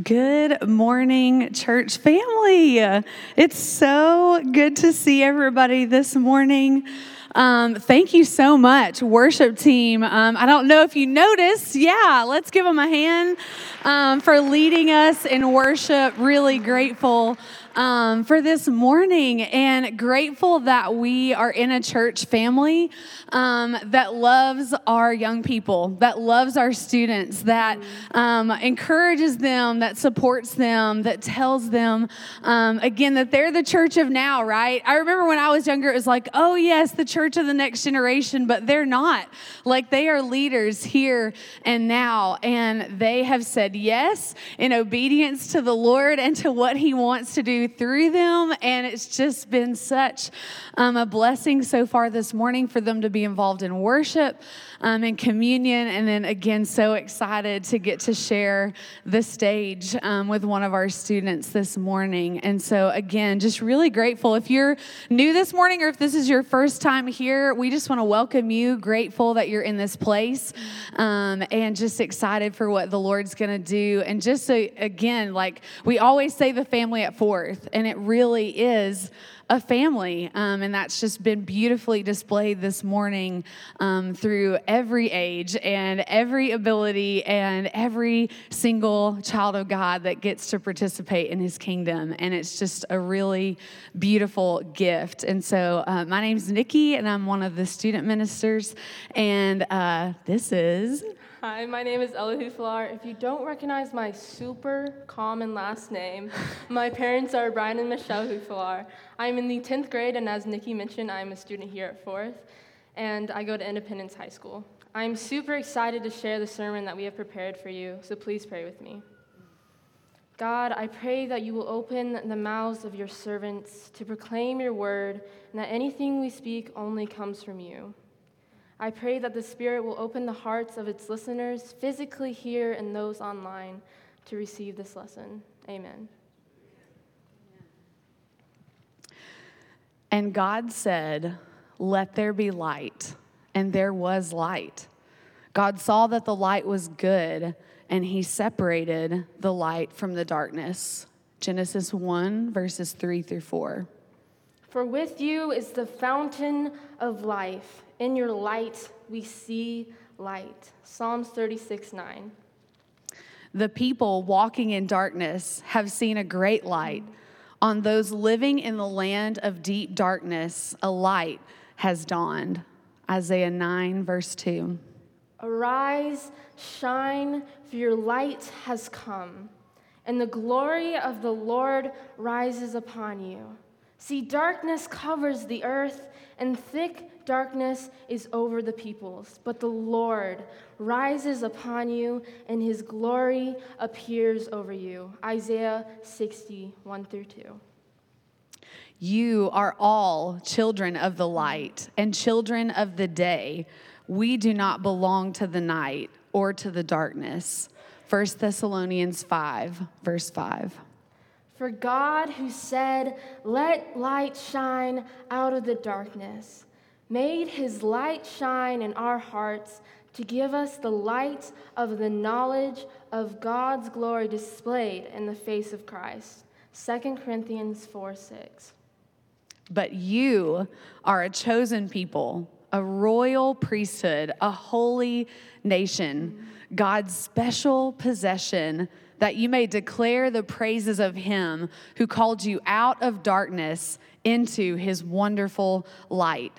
Good morning, church family. It's so good to see everybody this morning. Um, thank you so much, worship team. Um, I don't know if you noticed. Yeah, let's give them a hand um, for leading us in worship. Really grateful um, for this morning and grateful that we are in a church family um, that loves our young people, that loves our students, that um, encourages them, that supports them, that tells them, um, again, that they're the church of now, right? I remember when I was younger, it was like, oh, yes, the church of the next generation, but they're not. Like, they are leaders here and now, and they have said yes in obedience to the Lord and to what He wants to do through them. And it's just been such um, a blessing so far this morning for them to be involved in worship um, and communion. And then again, so excited to get to share the stage um, with one of our students this morning. And so, again, just really grateful. If you're new this morning or if this is your first time here, we just want to welcome you. Grateful that you're in this place um, and just excited for what the Lord's going to do. And just so, again, like we always say, the family at fourth, and it really is a family. Um, and that's just been beautifully displayed this morning um, through every age and every ability and every single child of God that gets to participate in his kingdom. And it's just a really beautiful gift. And so, uh, my name's Nikki, and I'm one of the student ministers. And uh, this is. Hi, my name is Elihu Huflar. If you don't recognize my super common last name, my parents are Brian and Michelle Huflar. I'm in the 10th grade, and as Nikki mentioned, I'm a student here at 4th, and I go to Independence High School. I'm super excited to share the sermon that we have prepared for you, so please pray with me. God, I pray that you will open the mouths of your servants to proclaim your word, and that anything we speak only comes from you. I pray that the Spirit will open the hearts of its listeners, physically here and those online, to receive this lesson. Amen. And God said, Let there be light. And there was light. God saw that the light was good, and he separated the light from the darkness. Genesis 1, verses 3 through 4. For with you is the fountain of life. In your light, we see light. Psalms 36 9. The people walking in darkness have seen a great light. On those living in the land of deep darkness, a light has dawned. Isaiah 9, verse 2. Arise, shine, for your light has come, and the glory of the Lord rises upon you. See, darkness covers the earth, and thick darkness is over the peoples, but the Lord rises upon you, and his glory appears over you. Isaiah 60, 1 through 2. You are all children of the light and children of the day. We do not belong to the night or to the darkness. 1 Thessalonians 5, verse 5. For God, who said, Let light shine out of the darkness, made his light shine in our hearts to give us the light of the knowledge of God's glory displayed in the face of Christ. 2 Corinthians 4 6. But you are a chosen people, a royal priesthood, a holy nation, God's special possession, that you may declare the praises of him who called you out of darkness into his wonderful light.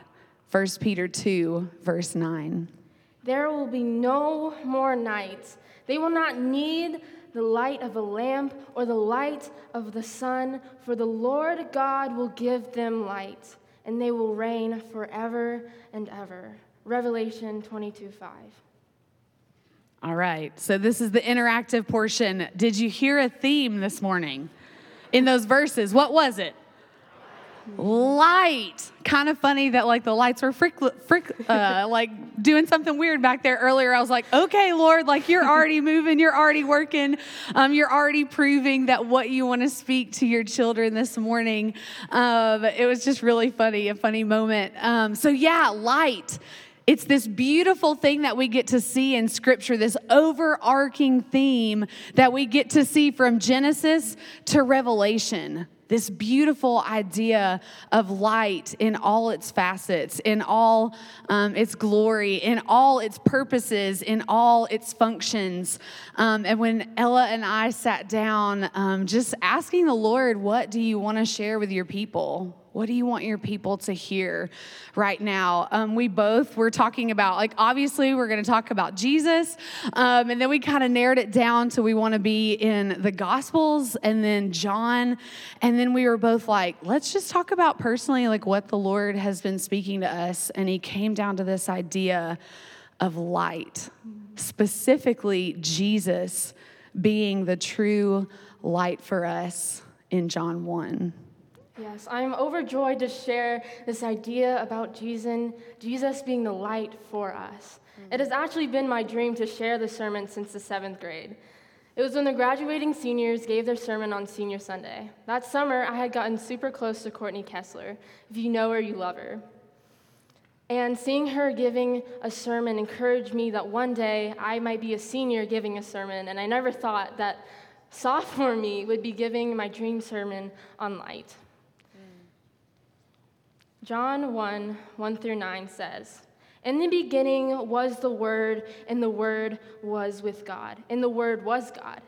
1 Peter 2, verse 9. There will be no more nights. They will not need the light of a lamp or the light of the sun, for the Lord God will give them light, and they will reign forever and ever. Revelation 22 5. All right, so this is the interactive portion. Did you hear a theme this morning in those verses? What was it? Light. Kind of funny that like the lights were frick, frick, uh, like doing something weird back there earlier. I was like, okay, Lord, like you're already moving, you're already working, um, you're already proving that what you want to speak to your children this morning. Um, it was just really funny, a funny moment. Um, so yeah, light. It's this beautiful thing that we get to see in Scripture, this overarching theme that we get to see from Genesis to Revelation. This beautiful idea of light in all its facets, in all um, its glory, in all its purposes, in all its functions. Um, and when Ella and I sat down, um, just asking the Lord, What do you want to share with your people? What do you want your people to hear right now? Um, we both were talking about, like, obviously, we're going to talk about Jesus. Um, and then we kind of narrowed it down to we want to be in the Gospels and then John. And then we were both like, let's just talk about personally, like, what the Lord has been speaking to us. And he came down to this idea of light, specifically, Jesus being the true light for us in John 1. Yes, I'm overjoyed to share this idea about Jesus, Jesus being the light for us. Mm-hmm. It has actually been my dream to share the sermon since the seventh grade. It was when the graduating seniors gave their sermon on Senior Sunday. That summer, I had gotten super close to Courtney Kessler. If you know her, you love her. And seeing her giving a sermon encouraged me that one day I might be a senior giving a sermon, and I never thought that sophomore me would be giving my dream sermon on light. John 1 1 through 9 says, In the beginning was the Word, and the Word was with God, and the Word was God.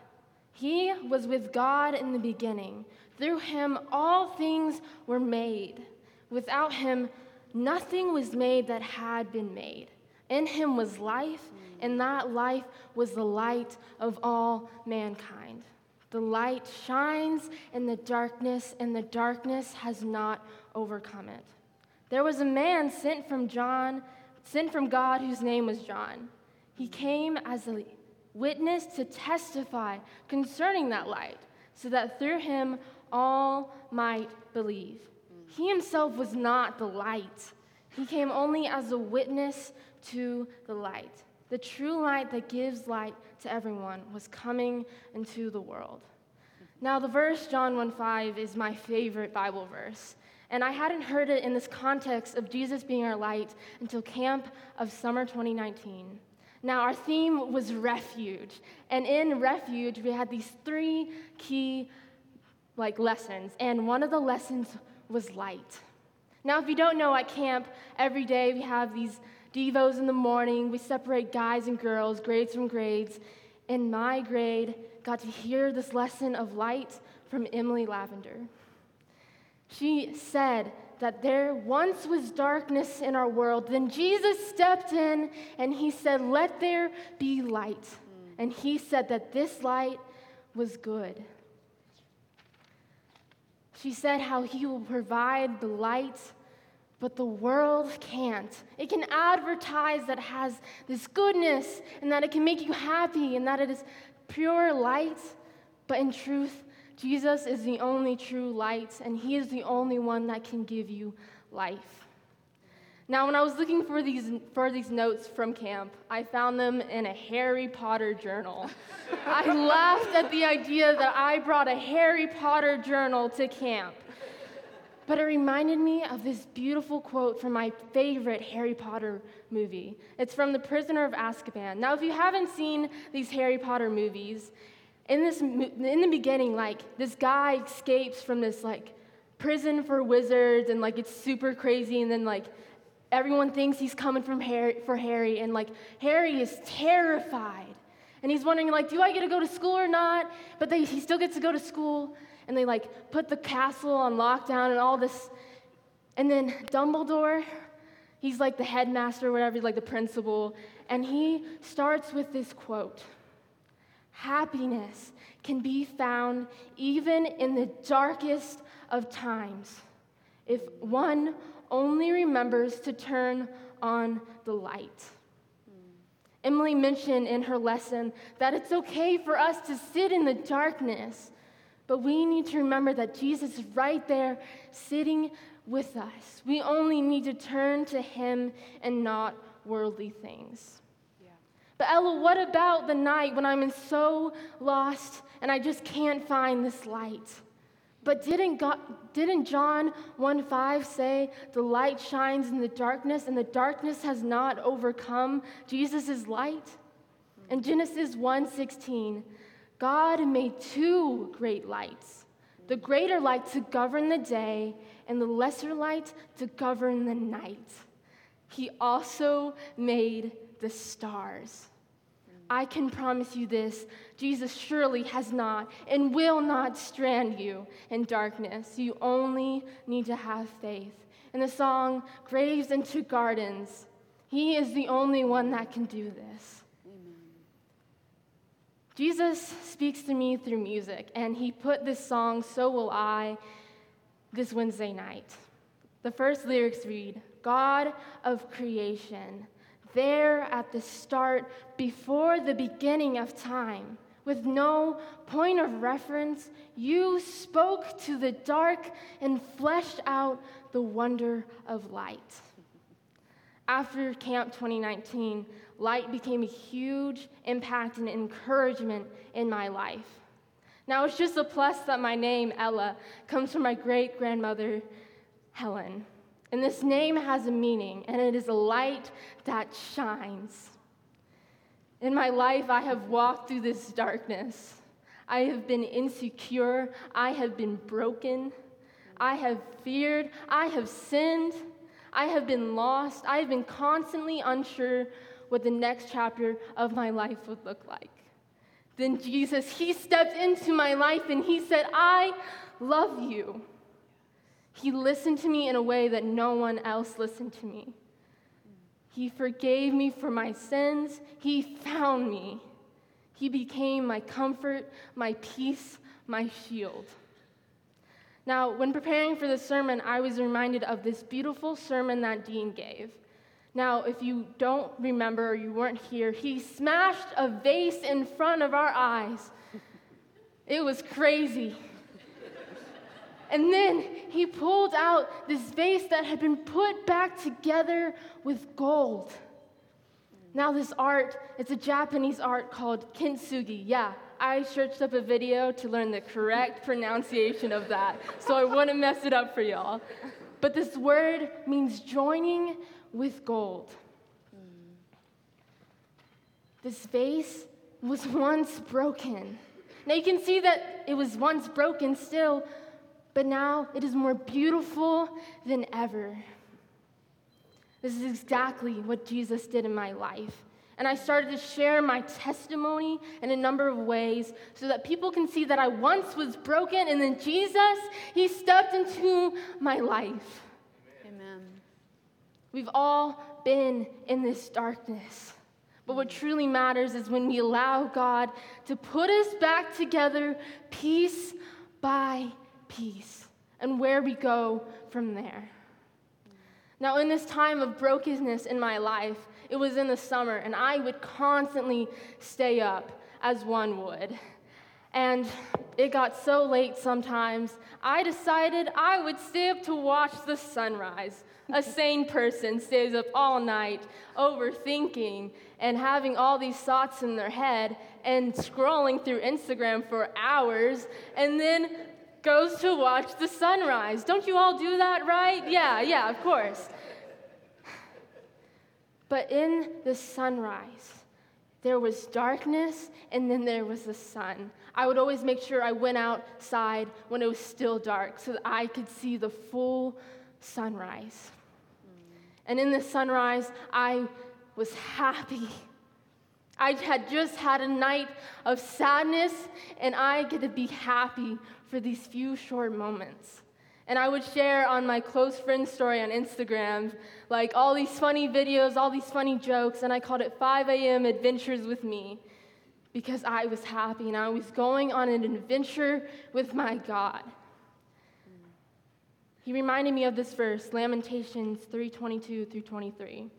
He was with God in the beginning. Through him, all things were made. Without him, nothing was made that had been made. In him was life, and that life was the light of all mankind. The light shines in the darkness, and the darkness has not overcome it. There was a man sent from John, sent from God whose name was John. He came as a witness to testify concerning that light, so that through him all might believe. He himself was not the light. He came only as a witness to the light. The true light that gives light to everyone was coming into the world. Now, the verse John 1 5 is my favorite Bible verse. And I hadn't heard it in this context of Jesus being our light until camp of summer 2019. Now, our theme was refuge. And in refuge, we had these three key like lessons. And one of the lessons was light. Now, if you don't know, at camp, every day we have these devos in the morning. We separate guys and girls, grades from grades. And my grade got to hear this lesson of light from Emily Lavender. She said that there once was darkness in our world. Then Jesus stepped in and he said, Let there be light. Mm. And he said that this light was good. She said how he will provide the light, but the world can't. It can advertise that it has this goodness and that it can make you happy and that it is pure light, but in truth, Jesus is the only true light, and He is the only one that can give you life. Now, when I was looking for these, for these notes from camp, I found them in a Harry Potter journal. I laughed at the idea that I brought a Harry Potter journal to camp. But it reminded me of this beautiful quote from my favorite Harry Potter movie. It's from The Prisoner of Azkaban. Now, if you haven't seen these Harry Potter movies, in this in the beginning like this guy escapes from this like prison for wizards and like it's super crazy and then like everyone thinks he's coming from harry for harry and like harry is terrified. And he's wondering like do i get to go to school or not? But they, he still gets to go to school and they like put the castle on lockdown and all this. And then dumbledore he's like the headmaster or whatever he's like the principal and he starts with this quote Happiness can be found even in the darkest of times if one only remembers to turn on the light. Emily mentioned in her lesson that it's okay for us to sit in the darkness, but we need to remember that Jesus is right there sitting with us. We only need to turn to him and not worldly things. But Ella, what about the night when I'm so lost and I just can't find this light? But didn't, God, didn't John 1 5 say, The light shines in the darkness, and the darkness has not overcome Jesus' light? In Genesis 1 16, God made two great lights the greater light to govern the day, and the lesser light to govern the night. He also made the stars. I can promise you this Jesus surely has not and will not strand you in darkness. You only need to have faith. In the song, Graves into Gardens, He is the only one that can do this. Jesus speaks to me through music, and he put this song, So Will I, this Wednesday night. The first lyrics read God of creation, there at the start, before the beginning of time, with no point of reference, you spoke to the dark and fleshed out the wonder of light. After Camp 2019, light became a huge impact and encouragement in my life. Now, it's just a plus that my name, Ella, comes from my great grandmother, Helen. And this name has a meaning, and it is a light that shines. In my life, I have walked through this darkness. I have been insecure. I have been broken. I have feared. I have sinned. I have been lost. I have been constantly unsure what the next chapter of my life would look like. Then Jesus, He stepped into my life and He said, I love you. He listened to me in a way that no one else listened to me. He forgave me for my sins. He found me. He became my comfort, my peace, my shield. Now, when preparing for this sermon, I was reminded of this beautiful sermon that Dean gave. Now, if you don't remember or you weren't here, he smashed a vase in front of our eyes. It was crazy. And then he pulled out this vase that had been put back together with gold. Now, this art, it's a Japanese art called kintsugi. Yeah, I searched up a video to learn the correct pronunciation of that, so I wouldn't mess it up for y'all. But this word means joining with gold. This vase was once broken. Now you can see that it was once broken still, but now it is more beautiful than ever. This is exactly what Jesus did in my life. And I started to share my testimony in a number of ways so that people can see that I once was broken and then Jesus, He stepped into my life. Amen. We've all been in this darkness. But what truly matters is when we allow God to put us back together piece by peace and where we go from there. Now, in this time of brokenness in my life, it was in the summer, and I would constantly stay up as one would. And it got so late sometimes, I decided I would stay up to watch the sunrise. A sane person stays up all night, overthinking and having all these thoughts in their head and scrolling through Instagram for hours, and then goes to watch the sunrise. Don't you all do that, right? Yeah, yeah, of course. But in the sunrise, there was darkness and then there was the sun. I would always make sure I went outside when it was still dark so that I could see the full sunrise. And in the sunrise, I was happy. I had just had a night of sadness, and I get to be happy for these few short moments. And I would share on my close friend story on Instagram, like all these funny videos, all these funny jokes, and I called it 5 a.m. Adventures with Me because I was happy and I was going on an adventure with my God. He reminded me of this verse, Lamentations 3:22 through 23.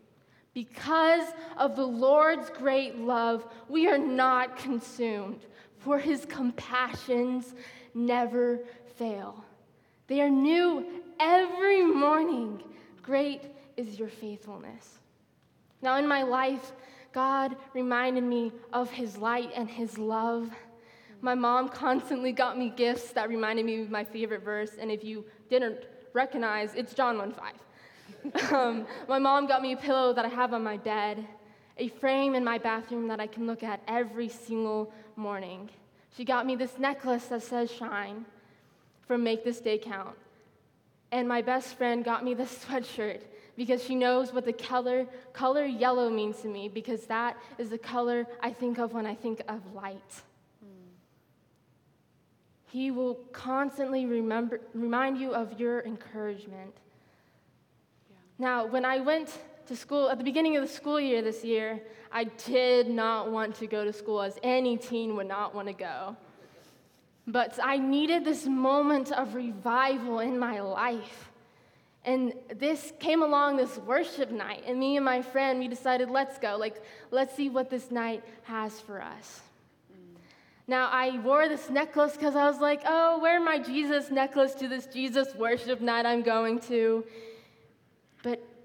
Because of the Lord's great love, we are not consumed, for his compassions never fail. They are new every morning. Great is your faithfulness. Now, in my life, God reminded me of his light and his love My mom constantly got me gifts that reminded me of my favorite verse, and if you didn't recognize, it's John 1 5. Um, my mom got me a pillow that I have on my bed, a frame in my bathroom that I can look at every single morning. She got me this necklace that says shine from Make This Day Count. And my best friend got me this sweatshirt because she knows what the color, color yellow means to me because that is the color I think of when I think of light. He will constantly remember, remind you of your encouragement. Now, when I went to school at the beginning of the school year this year, I did not want to go to school as any teen would not want to go. But I needed this moment of revival in my life. And this came along this worship night, and me and my friend, we decided, let's go. Like, let's see what this night has for us. Now, I wore this necklace because I was like, oh, wear my Jesus necklace to this Jesus worship night I'm going to.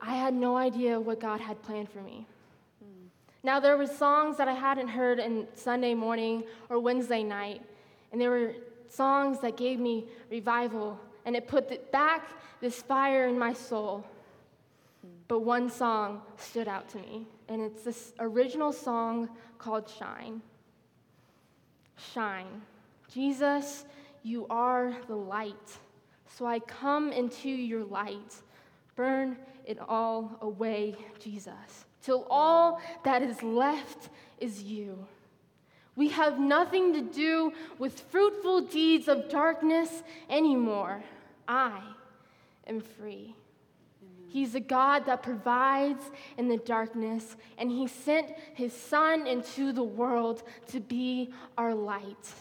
I had no idea what God had planned for me. Mm. Now, there were songs that I hadn't heard in Sunday morning or Wednesday night, and there were songs that gave me revival, and it put back this fire in my soul. Mm. But one song stood out to me, and it's this original song called Shine shine. Jesus, you are the light. So I come into your light. Burn it all away, Jesus, till all that is left is you. We have nothing to do with fruitful deeds of darkness anymore. I am free. He's a God that provides in the darkness, and He sent His Son into the world to be our light.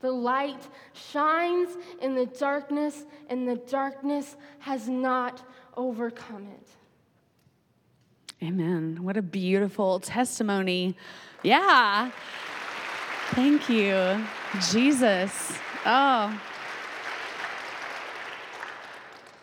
The light shines in the darkness, and the darkness has not overcome it. Amen. What a beautiful testimony. Yeah. Thank you, Jesus. Oh.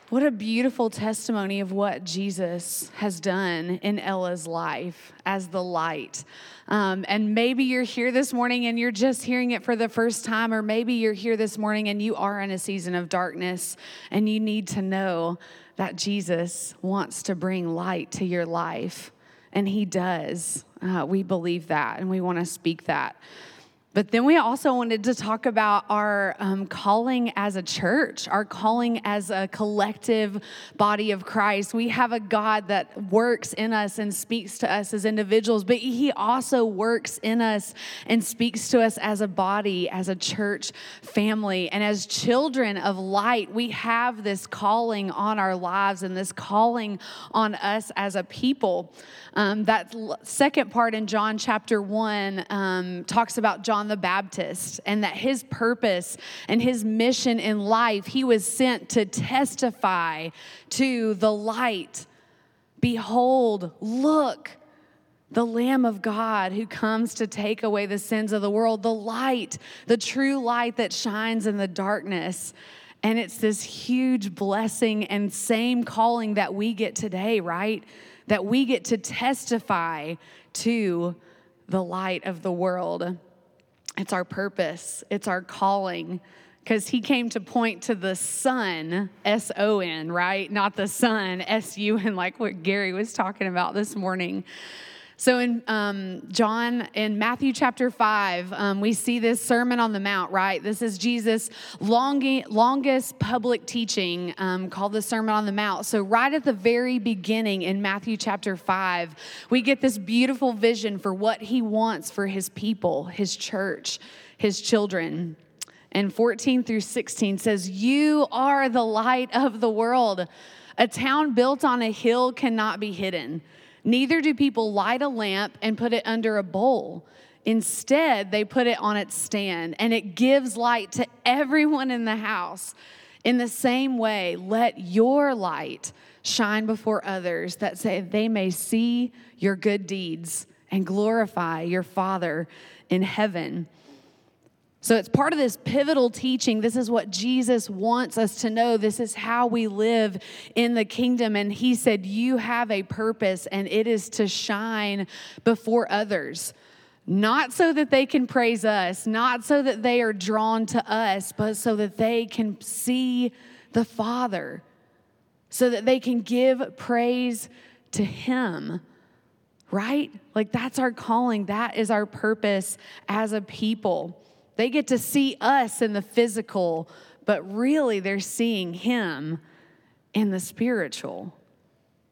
What a beautiful testimony of what Jesus has done in Ella's life as the light. Um, and maybe you're here this morning and you're just hearing it for the first time, or maybe you're here this morning and you are in a season of darkness and you need to know that Jesus wants to bring light to your life. And He does. Uh, we believe that and we want to speak that. But then we also wanted to talk about our um, calling as a church, our calling as a collective body of Christ. We have a God that works in us and speaks to us as individuals, but He also works in us and speaks to us as a body, as a church family. And as children of light, we have this calling on our lives and this calling on us as a people. Um, that second part in John chapter 1 um, talks about John John the Baptist and that his purpose and his mission in life, he was sent to testify to the light. Behold, look, the Lamb of God who comes to take away the sins of the world, the light, the true light that shines in the darkness. And it's this huge blessing and same calling that we get today, right? That we get to testify to the light of the world. It's our purpose, it's our calling. Because he came to point to the Son, S O N, right? Not the Son, S U N, like what Gary was talking about this morning. So in um, John, in Matthew chapter 5, um, we see this Sermon on the Mount, right? This is Jesus' long, longest public teaching um, called the Sermon on the Mount. So, right at the very beginning in Matthew chapter 5, we get this beautiful vision for what he wants for his people, his church, his children. And 14 through 16 says, You are the light of the world. A town built on a hill cannot be hidden. Neither do people light a lamp and put it under a bowl. Instead, they put it on its stand, and it gives light to everyone in the house. In the same way, let your light shine before others that say they may see your good deeds and glorify your Father in heaven. So it's part of this pivotal teaching. This is what Jesus wants us to know. This is how we live in the kingdom. And he said, You have a purpose, and it is to shine before others. not so that they can praise us, not so that they are drawn to us, but so that they can see the Father, so that they can give praise to Him, right? Like that's our calling, that is our purpose as a people. They get to see us in the physical, but really they're seeing Him in the spiritual.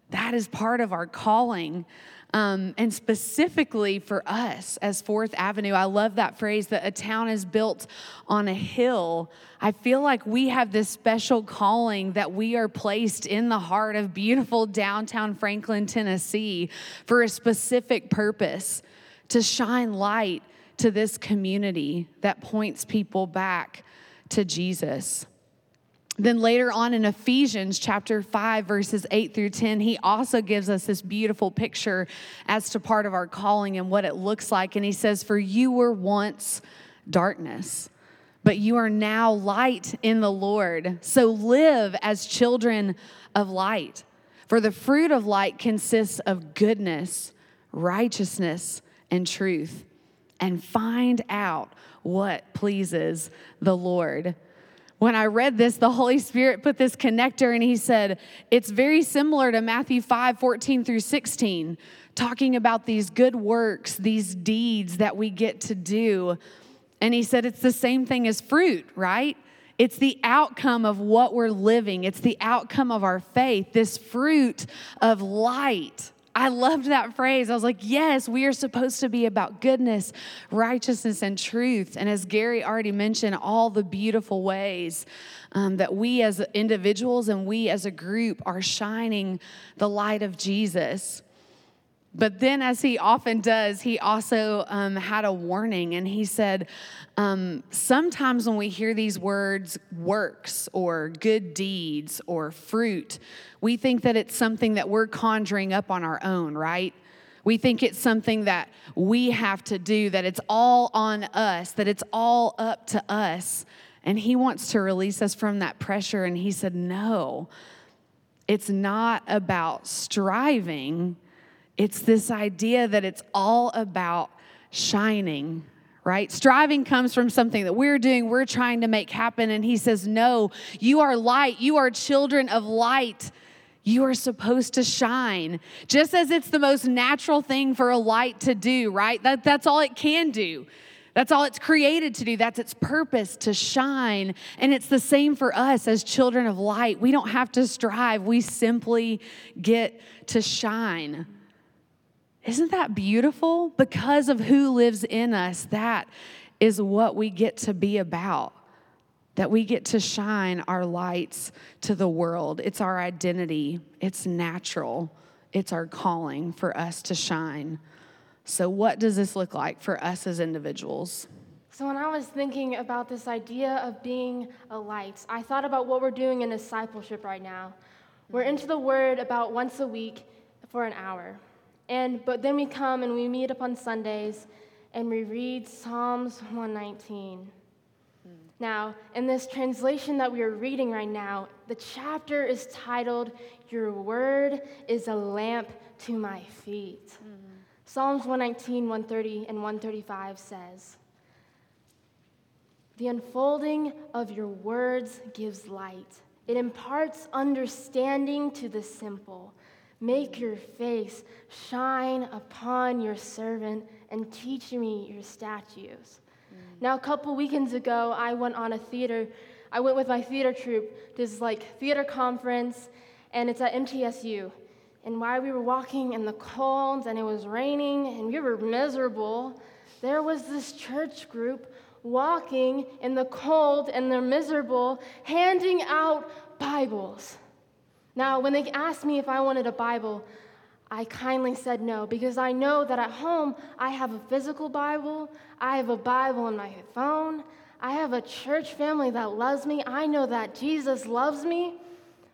That is part of our calling. Um, and specifically for us as Fourth Avenue, I love that phrase that a town is built on a hill. I feel like we have this special calling that we are placed in the heart of beautiful downtown Franklin, Tennessee for a specific purpose to shine light to this community that points people back to Jesus. Then later on in Ephesians chapter 5, verses 8 through 10, he also gives us this beautiful picture as to part of our calling and what it looks like. And he says, For you were once darkness, but you are now light in the Lord. So live as children of light. For the fruit of light consists of goodness, righteousness, and truth. And find out what pleases the Lord when I read this, the Holy Spirit put this connector and he said, it's very similar to Matthew 5 14 through 16, talking about these good works, these deeds that we get to do. And he said, it's the same thing as fruit, right? It's the outcome of what we're living, it's the outcome of our faith, this fruit of light. I loved that phrase. I was like, yes, we are supposed to be about goodness, righteousness, and truth. And as Gary already mentioned, all the beautiful ways um, that we as individuals and we as a group are shining the light of Jesus. But then, as he often does, he also um, had a warning and he said, um, Sometimes when we hear these words, works or good deeds or fruit, we think that it's something that we're conjuring up on our own, right? We think it's something that we have to do, that it's all on us, that it's all up to us. And he wants to release us from that pressure. And he said, No, it's not about striving it's this idea that it's all about shining, right? Striving comes from something that we're doing, we're trying to make happen. And he says, No, you are light, you are children of light. You are supposed to shine, just as it's the most natural thing for a light to do, right? That, that's all it can do. That's all it's created to do. That's its purpose to shine. And it's the same for us as children of light. We don't have to strive, we simply get to shine. Isn't that beautiful? Because of who lives in us, that is what we get to be about. That we get to shine our lights to the world. It's our identity, it's natural, it's our calling for us to shine. So, what does this look like for us as individuals? So, when I was thinking about this idea of being a light, I thought about what we're doing in discipleship right now. We're into the Word about once a week for an hour. And but then we come and we meet up on Sundays and we read Psalms 119. Now, in this translation that we are reading right now, the chapter is titled Your Word is a Lamp to My Feet. Mm-hmm. Psalms 119, 130, and 135 says, The unfolding of your words gives light. It imparts understanding to the simple. Make your face shine upon your servant and teach me your statutes. Mm. Now, a couple weekends ago, I went on a theater. I went with my theater troupe to this like theater conference, and it's at MTSU. And while we were walking in the cold and it was raining and we were miserable, there was this church group walking in the cold and they're miserable, handing out Bibles. Now, when they asked me if I wanted a Bible, I kindly said no because I know that at home I have a physical Bible, I have a Bible on my phone, I have a church family that loves me, I know that Jesus loves me.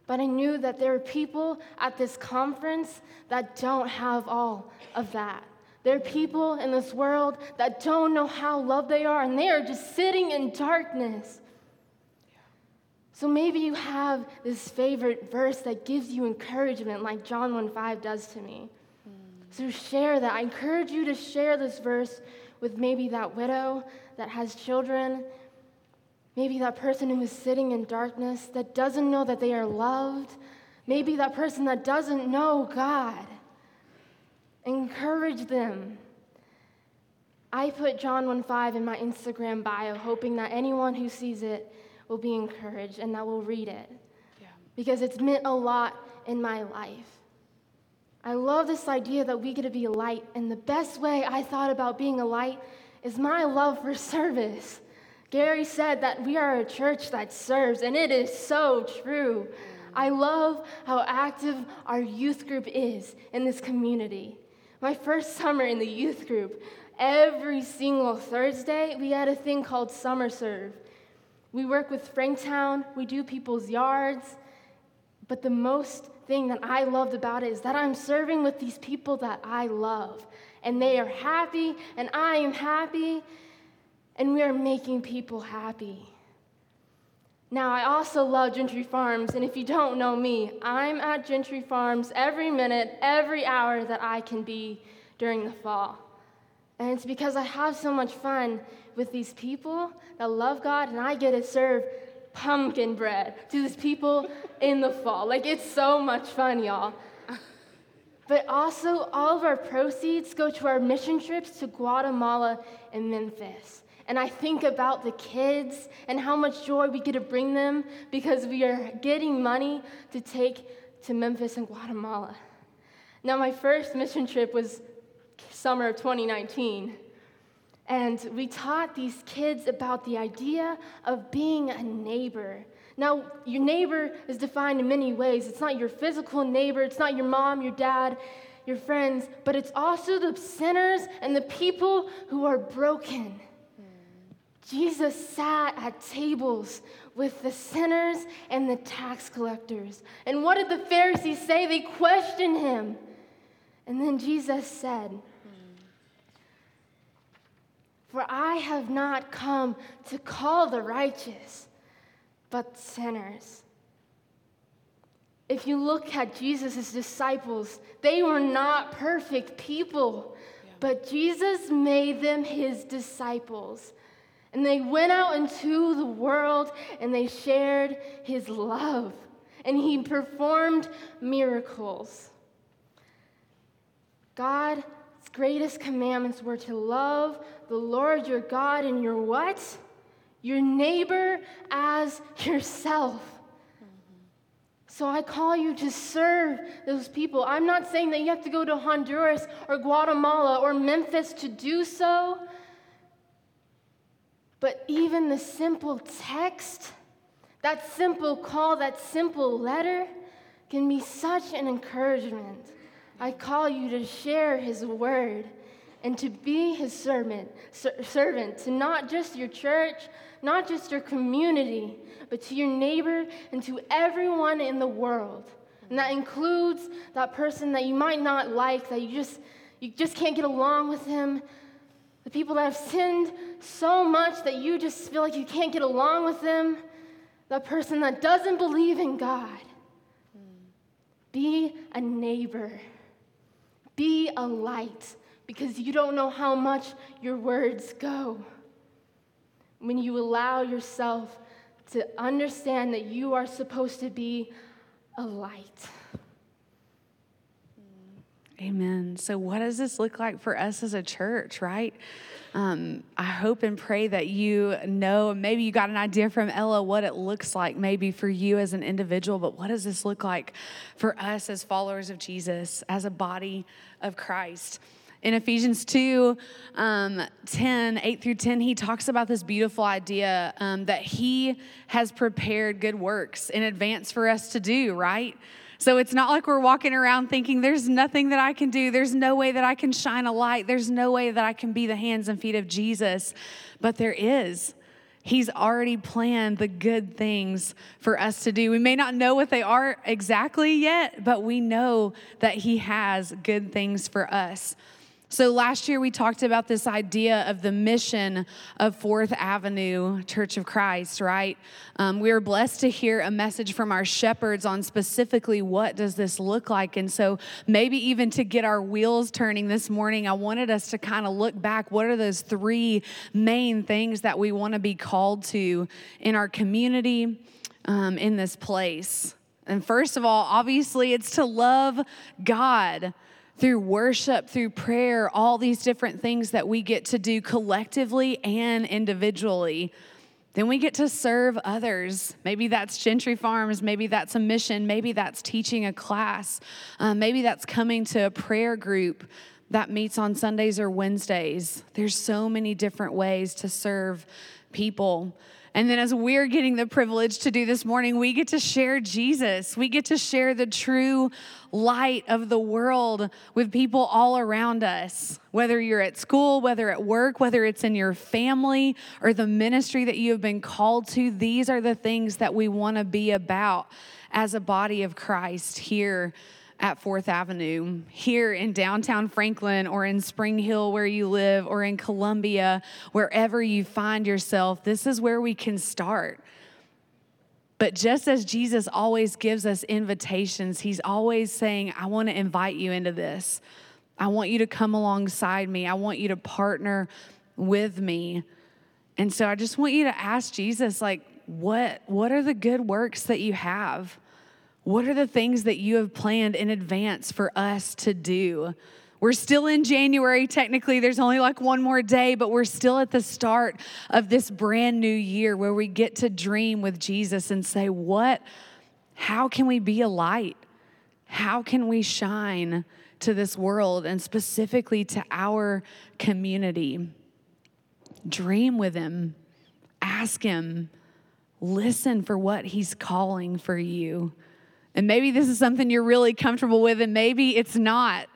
But I knew that there are people at this conference that don't have all of that. There are people in this world that don't know how loved they are, and they are just sitting in darkness. So maybe you have this favorite verse that gives you encouragement, like John 1:5 does to me. Mm. So share that. I encourage you to share this verse with maybe that widow that has children, maybe that person who is sitting in darkness that doesn't know that they are loved, maybe that person that doesn't know God. Encourage them. I put John 1:5 in my Instagram bio, hoping that anyone who sees it will be encouraged and that will read it. Yeah. Because it's meant a lot in my life. I love this idea that we get to be a light, and the best way I thought about being a light is my love for service. Gary said that we are a church that serves, and it is so true. I love how active our youth group is in this community. My first summer in the youth group, every single Thursday, we had a thing called Summer Serve. We work with Franktown, we do people's yards, but the most thing that I loved about it is that I'm serving with these people that I love. And they are happy, and I am happy, and we are making people happy. Now, I also love Gentry Farms, and if you don't know me, I'm at Gentry Farms every minute, every hour that I can be during the fall. And it's because I have so much fun with these people that love God, and I get to serve pumpkin bread to these people in the fall. Like, it's so much fun, y'all. But also, all of our proceeds go to our mission trips to Guatemala and Memphis. And I think about the kids and how much joy we get to bring them because we are getting money to take to Memphis and Guatemala. Now, my first mission trip was summer of 2019. And we taught these kids about the idea of being a neighbor. Now, your neighbor is defined in many ways. It's not your physical neighbor, it's not your mom, your dad, your friends, but it's also the sinners and the people who are broken. Jesus sat at tables with the sinners and the tax collectors. And what did the Pharisees say? They questioned him. And then Jesus said, for I have not come to call the righteous, but sinners. If you look at Jesus' disciples, they were not perfect people, yeah. but Jesus made them his disciples. And they went out into the world and they shared his love. And he performed miracles. God greatest commandments were to love the Lord your God and your what? Your neighbor as yourself. So I call you to serve those people. I'm not saying that you have to go to Honduras or Guatemala or Memphis to do so. But even the simple text, that simple call, that simple letter can be such an encouragement. I call you to share his word and to be his servant, servant to not just your church, not just your community, but to your neighbor and to everyone in the world. And that includes that person that you might not like, that you just you just can't get along with him. The people that have sinned so much that you just feel like you can't get along with them. That person that doesn't believe in God. Be a neighbor. Be a light because you don't know how much your words go. When you allow yourself to understand that you are supposed to be a light. Amen. So, what does this look like for us as a church, right? Um, I hope and pray that you know, maybe you got an idea from Ella what it looks like, maybe for you as an individual, but what does this look like for us as followers of Jesus, as a body of Christ? In Ephesians 2 um, 10, 8 through 10, he talks about this beautiful idea um, that he has prepared good works in advance for us to do, right? So it's not like we're walking around thinking there's nothing that I can do. There's no way that I can shine a light. There's no way that I can be the hands and feet of Jesus. But there is. He's already planned the good things for us to do. We may not know what they are exactly yet, but we know that He has good things for us. So, last year we talked about this idea of the mission of Fourth Avenue Church of Christ, right? Um, we were blessed to hear a message from our shepherds on specifically what does this look like. And so, maybe even to get our wheels turning this morning, I wanted us to kind of look back. What are those three main things that we want to be called to in our community, um, in this place? And first of all, obviously, it's to love God through worship, through prayer, all these different things that we get to do collectively and individually. Then we get to serve others. Maybe that's Gentry Farms. Maybe that's a mission. Maybe that's teaching a class. Um, maybe that's coming to a prayer group that meets on Sundays or Wednesdays. There's so many different ways to serve people. And then, as we're getting the privilege to do this morning, we get to share Jesus. We get to share the true light of the world with people all around us, whether you're at school, whether at work, whether it's in your family or the ministry that you have been called to. These are the things that we want to be about as a body of Christ here at Fourth Avenue, here in downtown Franklin or in Spring Hill, where you live, or in Columbia, wherever you find yourself, this is where we can start. But just as Jesus always gives us invitations, he's always saying, I want to invite you into this. I want you to come alongside me. I want you to partner with me. And so I just want you to ask Jesus, like, what, what are the good works that you have? What are the things that you have planned in advance for us to do? We're still in January, technically. There's only like one more day, but we're still at the start of this brand new year where we get to dream with Jesus and say, What? How can we be a light? How can we shine to this world and specifically to our community? Dream with Him, ask Him, listen for what He's calling for you. And maybe this is something you're really comfortable with, and maybe it's not.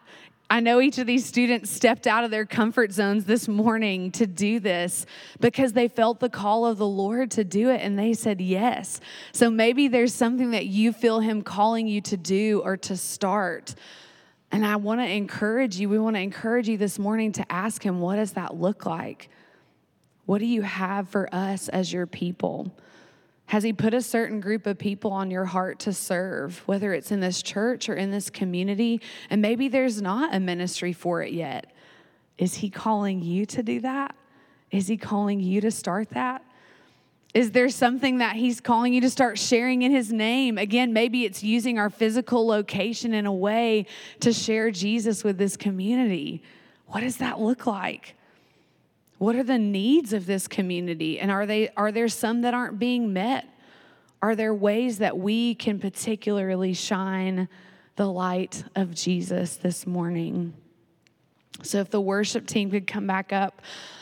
I know each of these students stepped out of their comfort zones this morning to do this because they felt the call of the Lord to do it and they said yes. So maybe there's something that you feel Him calling you to do or to start. And I want to encourage you, we want to encourage you this morning to ask Him, what does that look like? What do you have for us as your people? Has He put a certain group of people on your heart to serve, whether it's in this church or in this community? And maybe there's not a ministry for it yet. Is He calling you to do that? Is He calling you to start that? Is there something that He's calling you to start sharing in His name? Again, maybe it's using our physical location in a way to share Jesus with this community. What does that look like? What are the needs of this community? And are, they, are there some that aren't being met? Are there ways that we can particularly shine the light of Jesus this morning? So, if the worship team could come back up,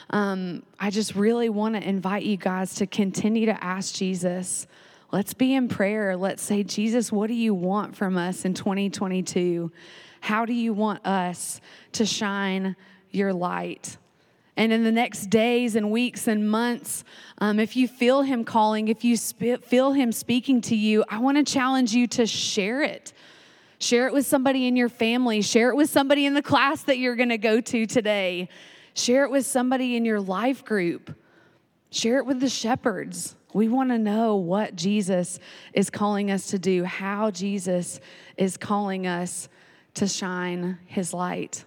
um, I just really want to invite you guys to continue to ask Jesus. Let's be in prayer. Let's say, Jesus, what do you want from us in 2022? How do you want us to shine your light? And in the next days and weeks and months, um, if you feel Him calling, if you sp- feel Him speaking to you, I want to challenge you to share it. Share it with somebody in your family. Share it with somebody in the class that you're going to go to today. Share it with somebody in your life group. Share it with the shepherds. We want to know what Jesus is calling us to do, how Jesus is calling us to shine his light.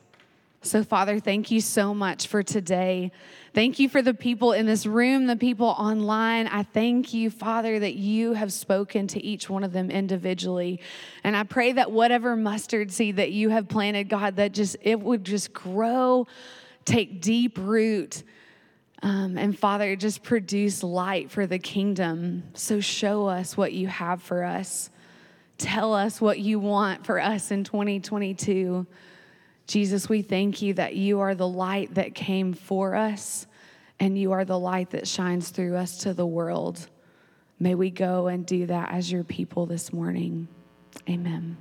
So, Father, thank you so much for today. Thank you for the people in this room, the people online. I thank you, Father, that you have spoken to each one of them individually. And I pray that whatever mustard seed that you have planted, God, that just it would just grow, take deep root. Um, and Father, just produce light for the kingdom. So show us what you have for us. Tell us what you want for us in 2022. Jesus, we thank you that you are the light that came for us and you are the light that shines through us to the world. May we go and do that as your people this morning. Amen.